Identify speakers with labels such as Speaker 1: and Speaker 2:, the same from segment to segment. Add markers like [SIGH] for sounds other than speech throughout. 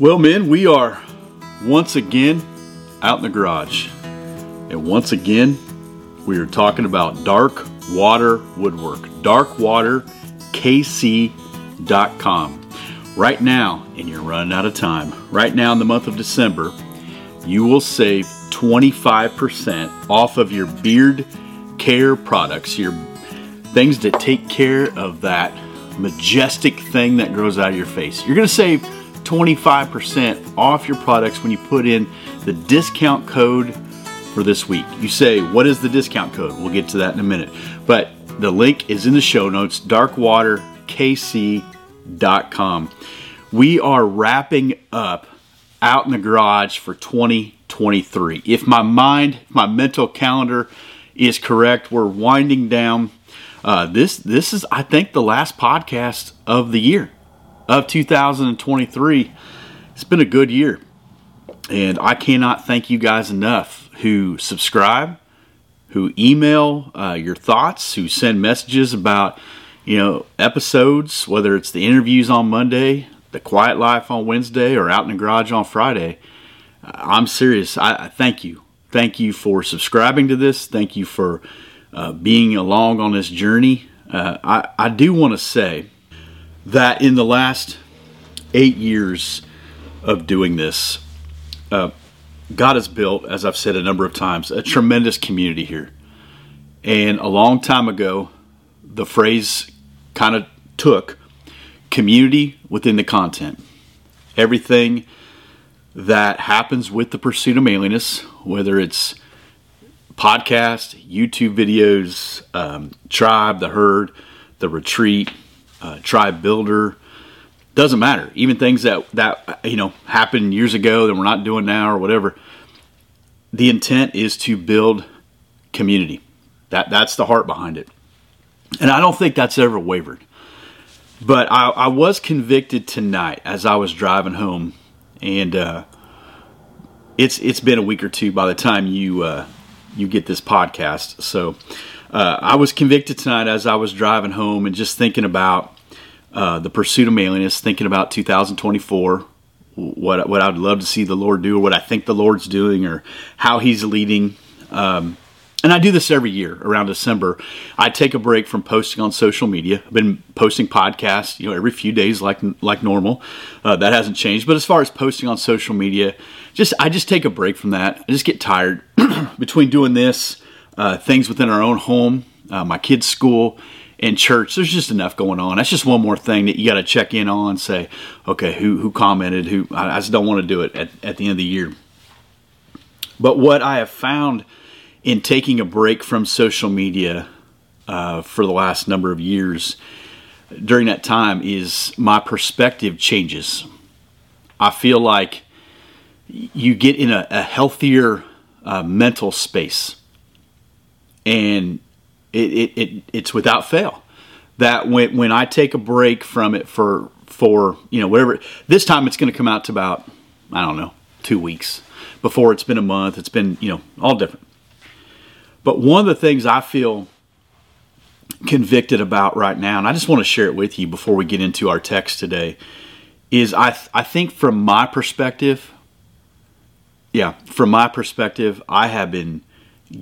Speaker 1: Well, men, we are once again out in the garage. And once again, we are talking about dark water woodwork. Darkwaterkc.com. Right now, and you're running out of time, right now in the month of December, you will save 25% off of your beard care products, your things that take care of that majestic thing that grows out of your face. You're going to save 25% off your products when you put in the discount code for this week. You say, What is the discount code? We'll get to that in a minute. But the link is in the show notes darkwaterkc.com. We are wrapping up out in the garage for 2023. If my mind, my mental calendar is correct, we're winding down. Uh, this this is I think the last podcast of the year of 2023. It's been a good year. And I cannot thank you guys enough who subscribe, who email uh, your thoughts, who send messages about, you know, episodes, whether it's the interviews on Monday, the quiet life on Wednesday, or out in the garage on Friday. Uh, I'm serious. I, I, thank you. Thank you for subscribing to this. Thank you for uh, being along on this journey. Uh, I, I do want to say that in the last eight years of doing this, uh, God has built, as I've said a number of times, a tremendous community here. And a long time ago, the phrase kind of took community within the content. Everything that happens with the pursuit of manliness, whether it's podcast, YouTube videos, um, tribe, the herd, the retreat, uh, tribe builder. Doesn't matter. Even things that that you know happened years ago that we're not doing now or whatever. The intent is to build community. That that's the heart behind it, and I don't think that's ever wavered. But I, I was convicted tonight as I was driving home, and uh, it's it's been a week or two by the time you uh, you get this podcast. So uh, I was convicted tonight as I was driving home and just thinking about uh, the pursuit of manliness, thinking about 2024, what what I'd love to see the Lord do, or what I think the Lord's doing, or how He's leading. Um, and I do this every year around December. I take a break from posting on social media. I've been posting podcasts, you know, every few days like like normal. Uh, that hasn't changed. But as far as posting on social media, just I just take a break from that. I just get tired [CLEARS THROAT] between doing this uh, things within our own home, uh, my kids' school, and church. There's just enough going on. That's just one more thing that you got to check in on. Say, okay, who who commented? Who I, I just don't want to do it at, at the end of the year. But what I have found in taking a break from social media uh, for the last number of years during that time is my perspective changes. I feel like you get in a, a healthier uh, mental space and it, it, it it's without fail. That when when I take a break from it for for you know whatever this time it's going to come out to about I don't know two weeks. Before it's been a month it's been you know all different. But one of the things I feel convicted about right now and I just want to share it with you before we get into our text today is I th- I think from my perspective yeah from my perspective I have been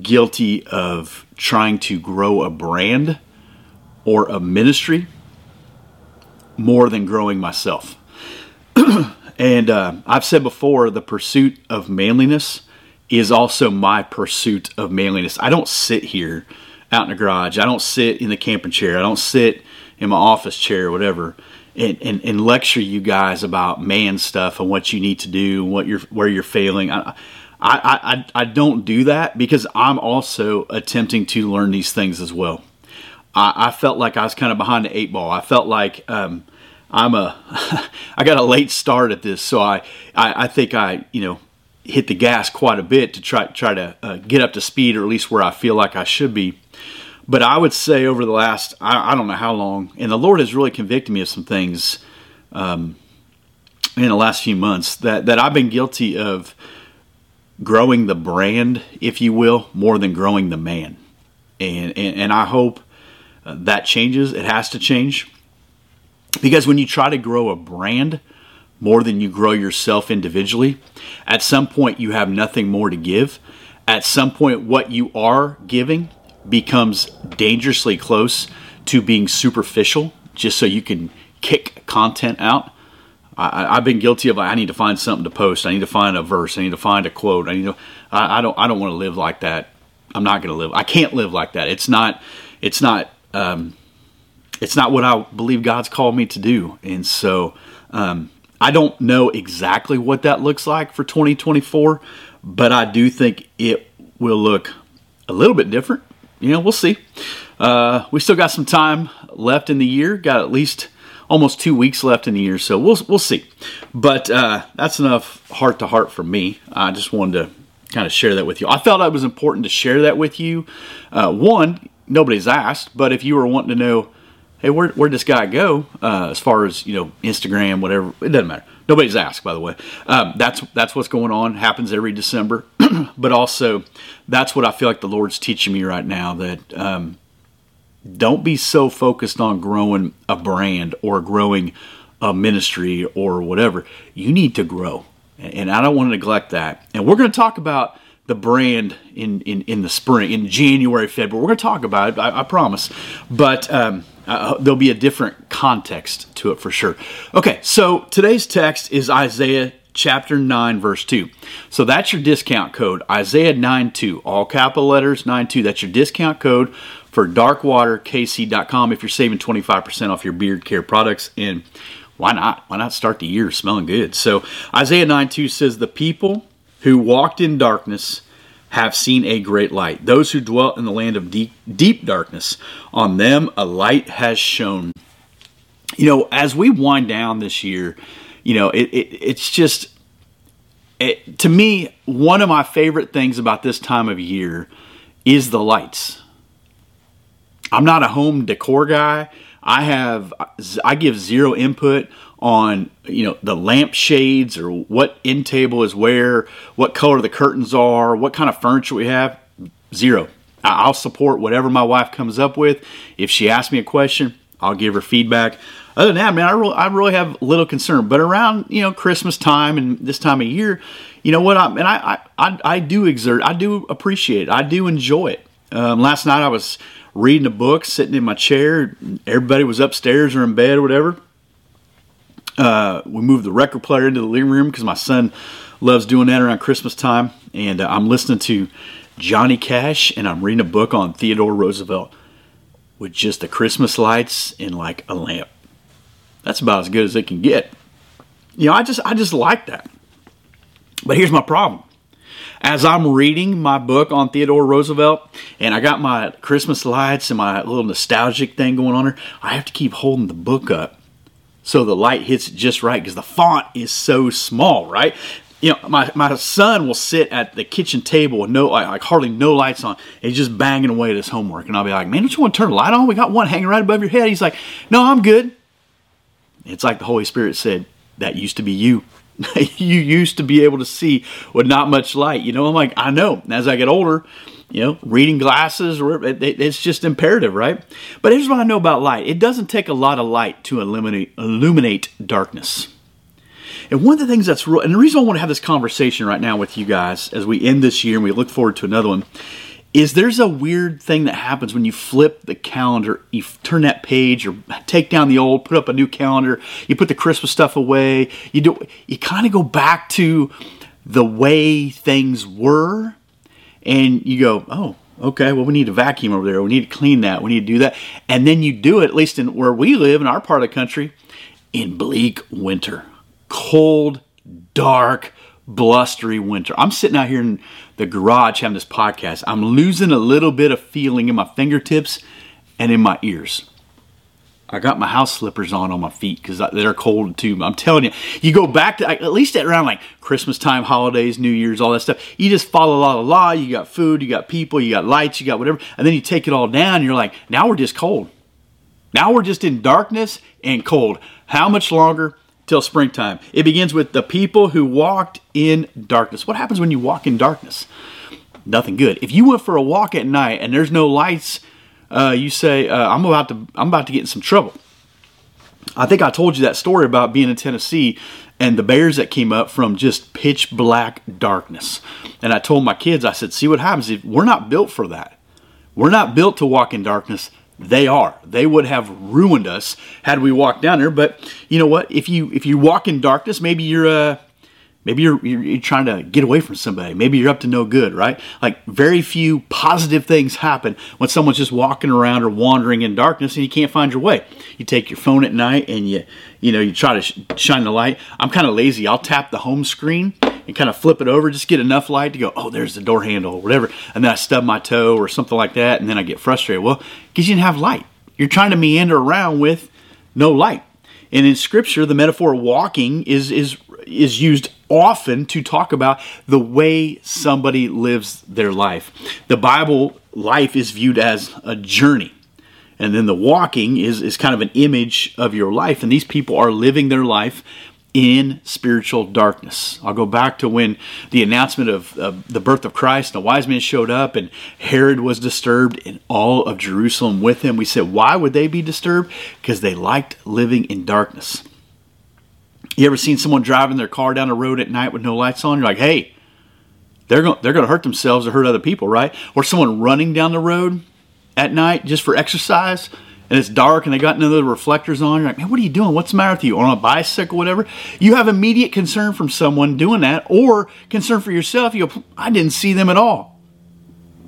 Speaker 1: guilty of trying to grow a brand or a ministry more than growing myself. [CLEARS THROAT] and uh, I've said before, the pursuit of manliness is also my pursuit of manliness. I don't sit here out in the garage. I don't sit in the camping chair. I don't sit in my office chair or whatever and, and, and lecture you guys about man stuff and what you need to do and what you're where you're failing. I, I, I, I don't do that because I'm also attempting to learn these things as well. I, I felt like I was kind of behind the eight ball. I felt like um, I'm a [LAUGHS] I got a late start at this, so I, I, I think I you know hit the gas quite a bit to try try to uh, get up to speed or at least where I feel like I should be. But I would say over the last I, I don't know how long, and the Lord has really convicted me of some things um, in the last few months that that I've been guilty of growing the brand, if you will, more than growing the man. And, and, and I hope uh, that changes. It has to change. Because when you try to grow a brand more than you grow yourself individually. At some point, you have nothing more to give. At some point, what you are giving becomes dangerously close to being superficial just so you can kick content out. I, have been guilty of. I need to find something to post. I need to find a verse. I need to find a quote. I need to. I, I don't. I don't want to live like that. I'm not going to live. I can't live like that. It's not. It's not. Um, it's not what I believe God's called me to do. And so, um, I don't know exactly what that looks like for 2024, but I do think it will look a little bit different. You know, we'll see. Uh, we still got some time left in the year. Got at least almost two weeks left in the year, so we'll we'll see. But uh, that's enough heart to heart for me. I just wanted to kind of share that with you. I felt it was important to share that with you. Uh, one, nobody's asked, but if you were wanting to know, hey, where where'd this guy go? Uh, as far as you know, Instagram, whatever, it doesn't matter. Nobody's asked, by the way. Um, that's that's what's going on. Happens every December, [CLEARS THROAT] but also that's what I feel like the Lord's teaching me right now. That um, don't be so focused on growing a brand or growing a ministry or whatever. You need to grow. And I don't want to neglect that. And we're going to talk about the brand in, in, in the spring, in January, February. We're going to talk about it, I, I promise. But um, uh, there'll be a different context to it for sure. Okay, so today's text is Isaiah chapter 9, verse 2. So that's your discount code, Isaiah 9 2, all capital letters 9 2. That's your discount code for darkwaterkc.com if you're saving 25% off your beard care products. And why not? Why not start the year smelling good? So Isaiah 9 2 says, The people who walked in darkness have seen a great light. Those who dwelt in the land of deep, deep darkness, on them a light has shone. You know, as we wind down this year, you know, it, it it's just, it, to me, one of my favorite things about this time of year is the lights. I'm not a home decor guy. I have I give zero input on you know the lamp shades or what end table is where, what color the curtains are, what kind of furniture we have. Zero. I'll support whatever my wife comes up with. If she asks me a question, I'll give her feedback. Other than that, man, I really, I really have little concern. But around you know Christmas time and this time of year, you know what? I and I I, I do exert, I do appreciate it. I do enjoy it. Um, last night I was reading a book, sitting in my chair. Everybody was upstairs or in bed or whatever. Uh, we moved the record player into the living room because my son loves doing that around Christmas time. And uh, I'm listening to Johnny Cash and I'm reading a book on Theodore Roosevelt with just the Christmas lights and like a lamp. That's about as good as it can get. You know, I just I just like that. But here's my problem as I'm reading my book on Theodore Roosevelt and I got my Christmas lights and my little nostalgic thing going on here, I have to keep holding the book up so the light hits it just right because the font is so small, right? You know, my, my son will sit at the kitchen table with no, like, hardly no lights on. He's just banging away at his homework. And I'll be like, man, don't you want to turn the light on? We got one hanging right above your head. He's like, no, I'm good. It's like the Holy Spirit said, that used to be you. [LAUGHS] you used to be able to see with not much light. You know, I'm like, I know. As I get older, you know, reading glasses, it's just imperative, right? But here's what I know about light it doesn't take a lot of light to illuminate, illuminate darkness. And one of the things that's real, and the reason I want to have this conversation right now with you guys as we end this year and we look forward to another one is there's a weird thing that happens when you flip the calendar, you turn that page or take down the old, put up a new calendar, you put the Christmas stuff away, you do you kind of go back to the way things were and you go, "Oh, okay, well we need to vacuum over there, we need to clean that, we need to do that." And then you do it at least in where we live in our part of the country in bleak winter. Cold, dark, blustery winter. I'm sitting out here in the garage having this podcast. I'm losing a little bit of feeling in my fingertips and in my ears. I got my house slippers on on my feet because they're cold too. I'm telling you, you go back to at least at around like Christmas time, holidays, New Year's, all that stuff. You just follow a lot of law. You got food, you got people, you got lights, you got whatever, and then you take it all down. You're like, now we're just cold. Now we're just in darkness and cold. How much longer? Till springtime. It begins with the people who walked in darkness. What happens when you walk in darkness? Nothing good. If you went for a walk at night and there's no lights, uh, you say, uh, "I'm about to I'm about to get in some trouble." I think I told you that story about being in Tennessee and the bears that came up from just pitch black darkness. And I told my kids, I said, see what happens if we're not built for that. We're not built to walk in darkness. They are. They would have ruined us had we walked down there. But you know what? If you if you walk in darkness, maybe you're uh, maybe you're, you're, trying to get away from somebody. Maybe you're up to no good, right? Like very few positive things happen when someone's just walking around or wandering in darkness and you can't find your way. You take your phone at night and you you know you try to sh- shine the light. I'm kind of lazy. I'll tap the home screen and kind of flip it over, just get enough light to go, oh, there's the door handle or whatever. And then I stub my toe or something like that, and then I get frustrated. Well, because you didn't have light. You're trying to meander around with no light. And in Scripture, the metaphor walking is is is used often to talk about the way somebody lives their life. The Bible life is viewed as a journey. And then the walking is, is kind of an image of your life. And these people are living their life in spiritual darkness. I'll go back to when the announcement of uh, the birth of Christ, the wise men showed up, and Herod was disturbed, and all of Jerusalem with him. We said, why would they be disturbed? Because they liked living in darkness. You ever seen someone driving their car down the road at night with no lights on? You're like, hey, they're going they're going to hurt themselves or hurt other people, right? Or someone running down the road at night just for exercise and it's dark and they got none of the reflectors on, you're like, man, what are you doing? What's the matter with you? On a bicycle, whatever. You have immediate concern from someone doing that, or concern for yourself. You go, I didn't see them at all.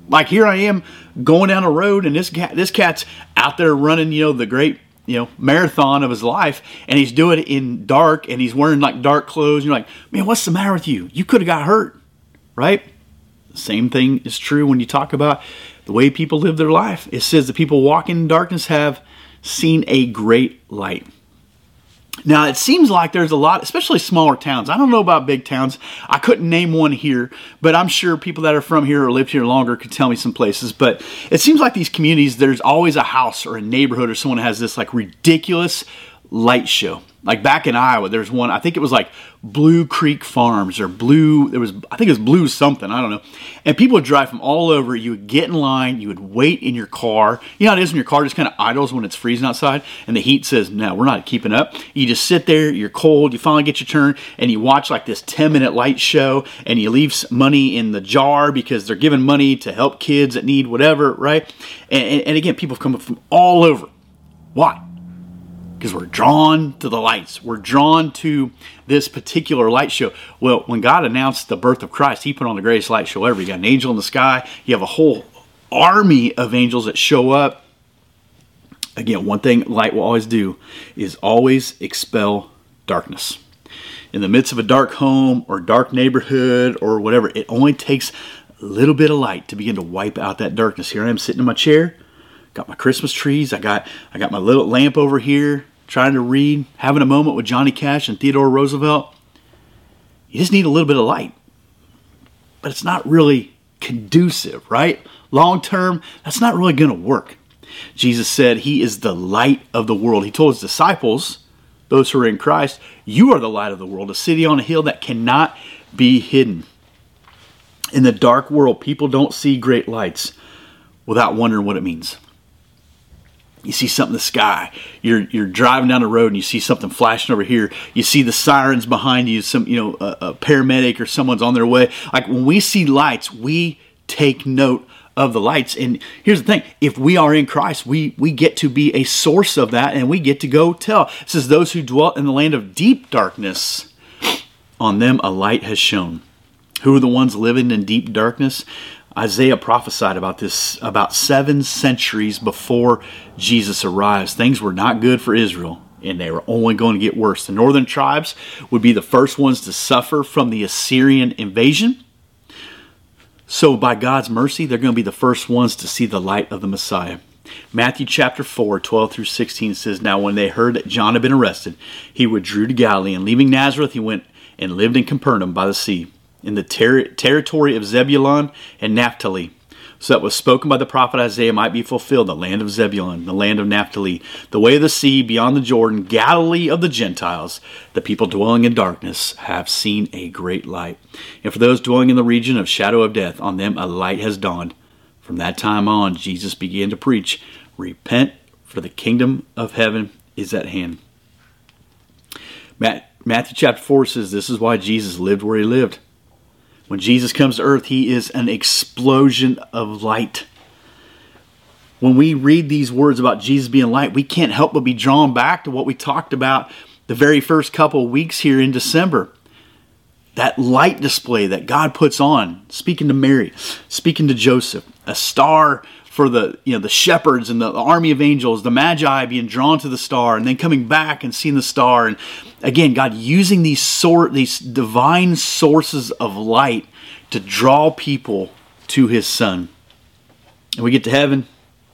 Speaker 1: Like here I am going down a road, and this cat, this cat's out there running, you know, the great, you know, marathon of his life, and he's doing it in dark, and he's wearing like dark clothes. And you're like, man, what's the matter with you? You could have got hurt, right? same thing is true when you talk about the way people live their life. It says the people walking in darkness have seen a great light. Now, it seems like there's a lot, especially smaller towns. I don't know about big towns. I couldn't name one here, but I'm sure people that are from here or lived here longer could tell me some places. But it seems like these communities, there's always a house or a neighborhood or someone has this like ridiculous light show. Like back in Iowa, there's one, I think it was like Blue Creek Farms or Blue, there was, I think it was Blue something, I don't know. And people would drive from all over. You would get in line, you would wait in your car. You know how it is when your car just kind of idles when it's freezing outside and the heat says, no, we're not keeping up. You just sit there, you're cold, you finally get your turn, and you watch like this 10 minute light show and you leave money in the jar because they're giving money to help kids that need whatever, right? And, and, and again, people come from all over. Why? Because we're drawn to the lights. We're drawn to this particular light show. Well, when God announced the birth of Christ, He put on the greatest light show ever. You got an angel in the sky, you have a whole army of angels that show up. Again, one thing light will always do is always expel darkness. In the midst of a dark home or dark neighborhood or whatever, it only takes a little bit of light to begin to wipe out that darkness. Here I am sitting in my chair got my Christmas trees. I got I got my little lamp over here trying to read, having a moment with Johnny Cash and Theodore Roosevelt. You just need a little bit of light. But it's not really conducive, right? Long term, that's not really going to work. Jesus said he is the light of the world. He told his disciples, those who are in Christ, you are the light of the world, a city on a hill that cannot be hidden. In the dark world, people don't see great lights without wondering what it means you see something in the sky. You're you're driving down the road and you see something flashing over here. You see the sirens behind you some you know a, a, paramedic or someone's on their way. Like when we see lights we take note of the lights. And here's the thing. If we are in christ we we get to be a source of that and we get to go tell. It says those who dwelt in the land of deep darkness on them a light has shone. Who are the ones living in deep darkness Isaiah prophesied about this about seven centuries before Jesus arrives. Things were not good for Israel, and they were only going to get worse. The northern tribes would be the first ones to suffer from the Assyrian invasion. So, by God's mercy, they're going to be the first ones to see the light of the Messiah. Matthew chapter 4, 12 through 16 says, Now when they heard that John had been arrested, he withdrew to Galilee, and leaving Nazareth, he went and lived in Capernaum by the sea in the ter- territory of Zebulun and Naphtali. So that was spoken by the prophet Isaiah might be fulfilled, the land of Zebulun, the land of Naphtali, the way of the sea beyond the Jordan, Galilee of the Gentiles. The people dwelling in darkness have seen a great light. And for those dwelling in the region of shadow of death, on them a light has dawned. From that time on, Jesus began to preach, Repent, for the kingdom of heaven is at hand. Matt, Matthew chapter 4 says this is why Jesus lived where he lived. When Jesus comes to earth, he is an explosion of light. When we read these words about Jesus being light, we can't help but be drawn back to what we talked about the very first couple weeks here in December. That light display that God puts on, speaking to Mary, speaking to Joseph, a star for the you know the shepherds and the, the, army of angels, the magi being drawn to the star, and then coming back and seeing the star, and again, God using these sort these divine sources of light to draw people to His Son. And we get to heaven,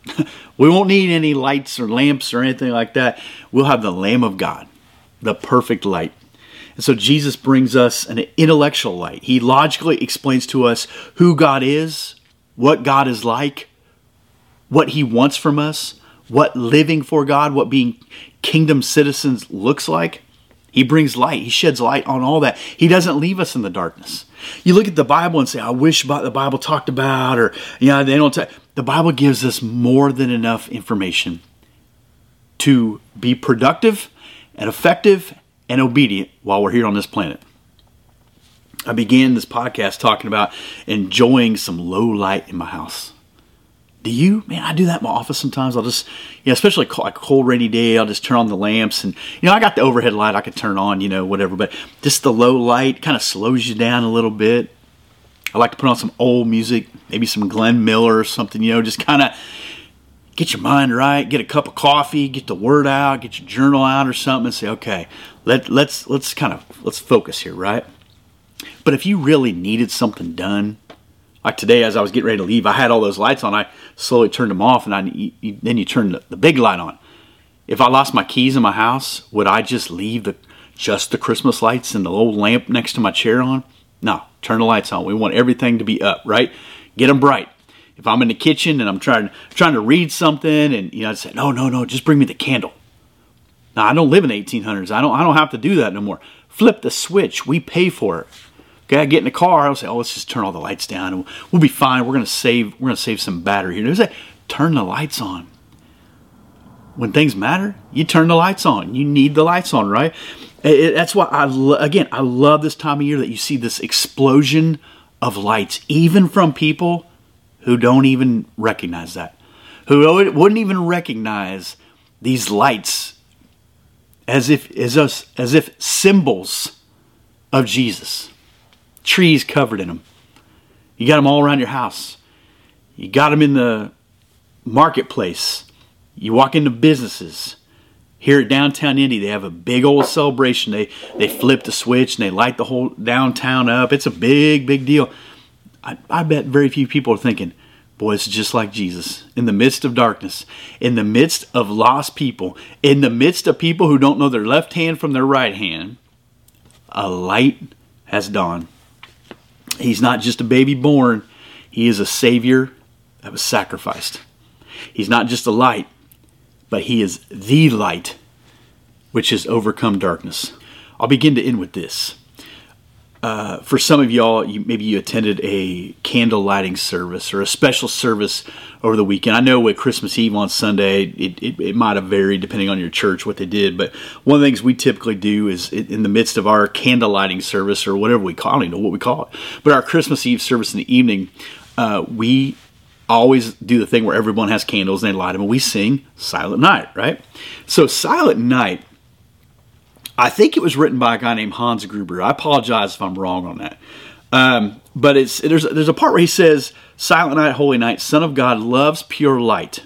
Speaker 1: [LAUGHS] we won't need any lights or lamps or anything like that. We'll have the Lamb of God, the perfect light. And so Jesus brings us an intellectual light. He logically explains to us who God is, what God is like, what He wants from us, what living for God, what being kingdom citizens looks like. He brings light. He sheds light on all that. He doesn't leave us in the darkness. You look at the Bible and say, "I wish the Bible talked about," or you know, they don't. T-. The Bible gives us more than enough information to be productive and effective and obedient while we're here on this planet. I began this podcast talking about enjoying some low light in my house. Do you? Man, I do that in my office sometimes. I'll just, you know, especially a cold, rainy day, I'll just turn on the lamps. And, you know, I got the overhead light I could turn on, you know, whatever. But just the low light kind of slows you down a little bit. I like to put on some old music, maybe some Glenn Miller or something, you know, just kind of get your mind right, get a cup of coffee, get the word out, get your journal out or something and say, okay, let, let's, let's kind of, let's focus here, right? But if you really needed something done, like today as I was getting ready to leave, I had all those lights on. I slowly turned them off, and I you, you, then you turn the, the, big light on. If I lost my keys in my house, would I just leave the just the Christmas lights and the little lamp next to my chair on? No, turn the lights on. We want everything to be up, right? Get them bright. If I'm in the kitchen and I'm trying trying to read something, and you know, I say, no, no, no, just bring me the candle. Now I don't live in 1800s. I don't I don't have to do that no more. Flip the switch. We pay for it. Okay, I get in the car. I'll say, "Oh, let's just turn all the lights down, and we'll be fine. We're gonna save. We're gonna save some battery here." They say, "Turn the lights on." When things matter, you turn the lights on. You need the lights on, right? It, that's why I lo- again I love this time of year that you see this explosion of lights, even from people who don't even recognize that, who wouldn't even recognize these lights as if as us as if symbols of Jesus trees covered in them. You got them all around your house. You got them in the marketplace. You walk into businesses. Here at downtown Indy, they have a big old celebration. They they flip the switch and they light the whole downtown up. It's a big, big deal. I, I bet very few people are thinking, boy, it's just like Jesus. In the midst of darkness, in the midst of lost people, in the midst of people who don't know their left hand from their right hand, a light has dawned. He's not just a baby born, he is a Savior that was sacrificed. He's not just a light, but he is the light which has overcome darkness. I'll begin to end with this. Uh, for some of y'all, you, maybe you attended a candle lighting service or a special service over the weekend. I know with Christmas Eve on Sunday, it, it, it might have varied depending on your church what they did. But one of the things we typically do is in the midst of our candle lighting service or whatever we call it, I don't know what we call it, but our Christmas Eve service in the evening, uh, we always do the thing where everyone has candles and they light them and we sing Silent Night, right? So, Silent Night I think it was written by a guy named Hans Gruber. I apologize if I'm wrong on that. Um, but it's there's there's a part where he says, "Silent night, holy night, Son of God loves pure light."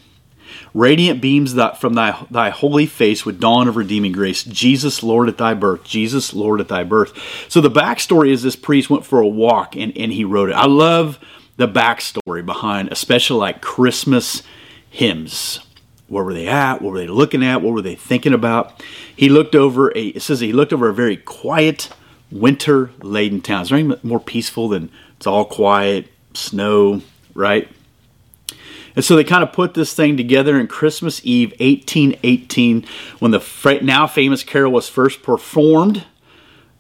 Speaker 1: Radiant beams that from thy thy holy face with dawn of redeeming grace. Jesus, Lord at thy birth. Jesus, Lord at thy birth. So the backstory is this priest went for a walk and, and he wrote it. I love the backstory behind, especially like Christmas hymns. Where were they at? What were they looking at? What were they thinking about? He looked over a, it says he looked over a very quiet, winter laden town. Is there anything more peaceful than it's all quiet, snow, right? And so they kind of put this thing together in Christmas Eve 1818 when the now famous carol was first performed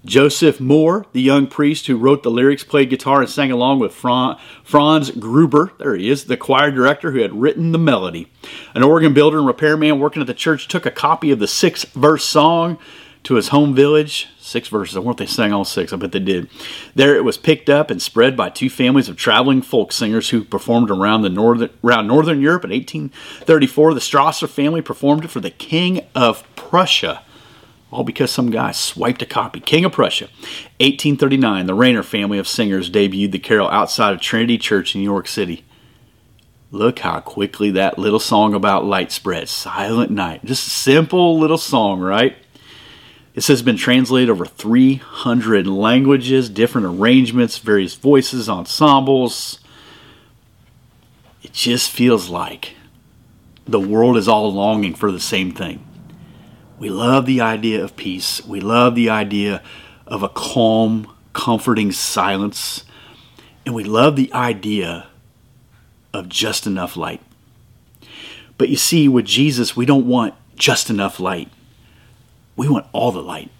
Speaker 1: Joseph Mohr, the young priest who wrote the lyrics, played guitar and sang along with Franz Gruber, there he is, the choir director who had written the melody. An organ builder and repairman working at the church took a copy of the six verse song to his home village, six verses. I wonder if they sang all six. I bet they did. There it was picked up and spread by two families of traveling folk singers who performed around the northern around northern Europe in 1834. The Strasser family performed it for the King of Prussia. All because some guy swiped a copy. King of Prussia. 1839, the Rainer family of singers debuted the carol outside of Trinity Church in New York City. Look how quickly that little song about light spread. Silent Night. Just a simple little song, right? This has been translated over 300 languages, different arrangements, various voices, ensembles. It just feels like the world is all longing for the same thing. We love the idea of peace. We love the idea of a calm, comforting silence. And we love the idea of just enough light. But you see, with Jesus, we don't want just enough light. We want all the light.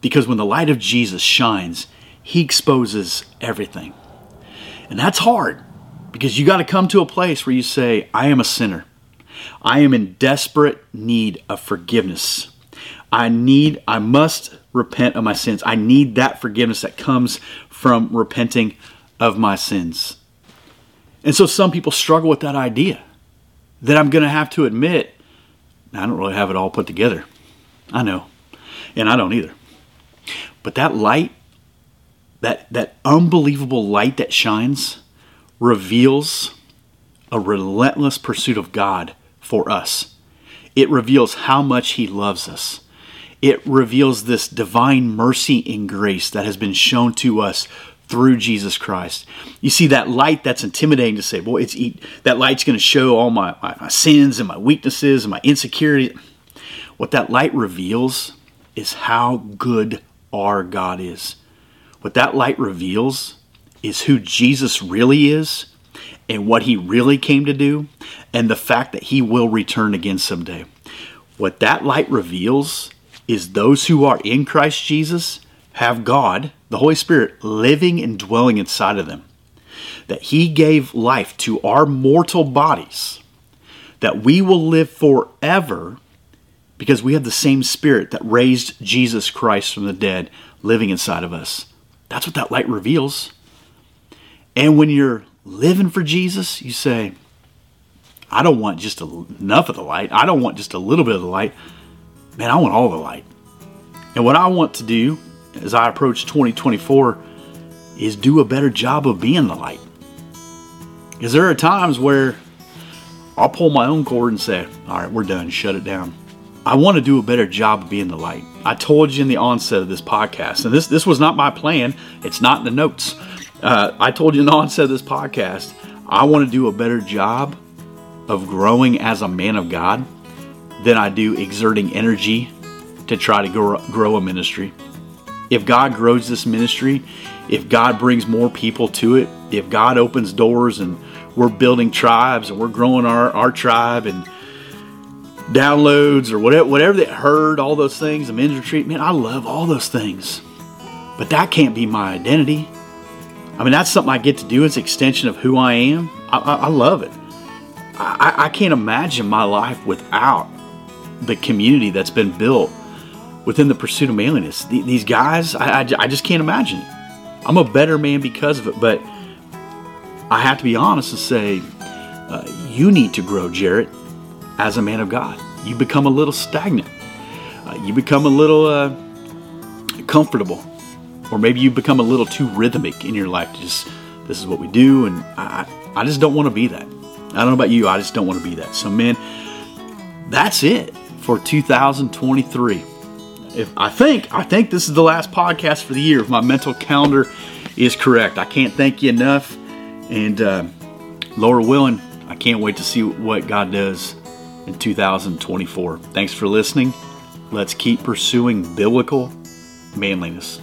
Speaker 1: Because when the light of Jesus shines, he exposes everything. And that's hard because you got to come to a place where you say, I am a sinner. I am in desperate need of forgiveness. I need, I must repent of my sins. I need that forgiveness that comes from repenting of my sins. And so some people struggle with that idea that I'm going to have to admit, I don't really have it all put together. I know. And I don't either. But that light, that, that unbelievable light that shines, reveals a relentless pursuit of God for us. It reveals how much He loves us. It reveals this divine mercy and grace that has been shown to us through Jesus Christ. You see that light that's intimidating to say, boy, it's that light's going to show all my, my, my sins and my weaknesses and my insecurity. What that light reveals is how good our God is. What that light reveals is who Jesus really is and what he really came to do and the fact that he will return again someday. What that light reveals is those who are in Christ Jesus have God, the Holy Spirit, living and dwelling inside of them. That He gave life to our mortal bodies, that we will live forever because we have the same Spirit that raised Jesus Christ from the dead living inside of us. That's what that light reveals. And when you're living for Jesus, you say, I don't want just enough of the light. I don't want just a little bit of the light. Man, I want all the light. And what I want to do as I approach 2024 is do a better job of being the light. Because there are times where I'll pull my own cord and say, All right, we're done, shut it down. I want to do a better job of being the light. I told you in the onset of this podcast, and this, this was not my plan, it's not in the notes. Uh, I told you in the onset of this podcast, I want to do a better job of growing as a man of God than I do exerting energy to try to grow, grow a ministry if God grows this ministry, if God brings more people to it, if God opens doors and we're building tribes and we're growing our, our tribe and downloads or whatever, whatever they heard, all those things, the men's retreat, man, I love all those things. But that can't be my identity. I mean, that's something I get to do. It's extension of who I am. I, I, I love it. I, I can't imagine my life without the community that's been built within the pursuit of manliness. These guys, I, I, I just can't imagine. I'm a better man because of it, but I have to be honest and say, uh, you need to grow, Jarrett, as a man of God. You become a little stagnant. Uh, you become a little uh, comfortable, or maybe you become a little too rhythmic in your life. To just this is what we do, and I, I just don't want to be that. I don't know about you, I just don't want to be that. So, man, that's it for 2023 if I think I think this is the last podcast for the year. If my mental calendar is correct, I can't thank you enough. And uh, Lord willing, I can't wait to see what God does in 2024. Thanks for listening. Let's keep pursuing biblical manliness.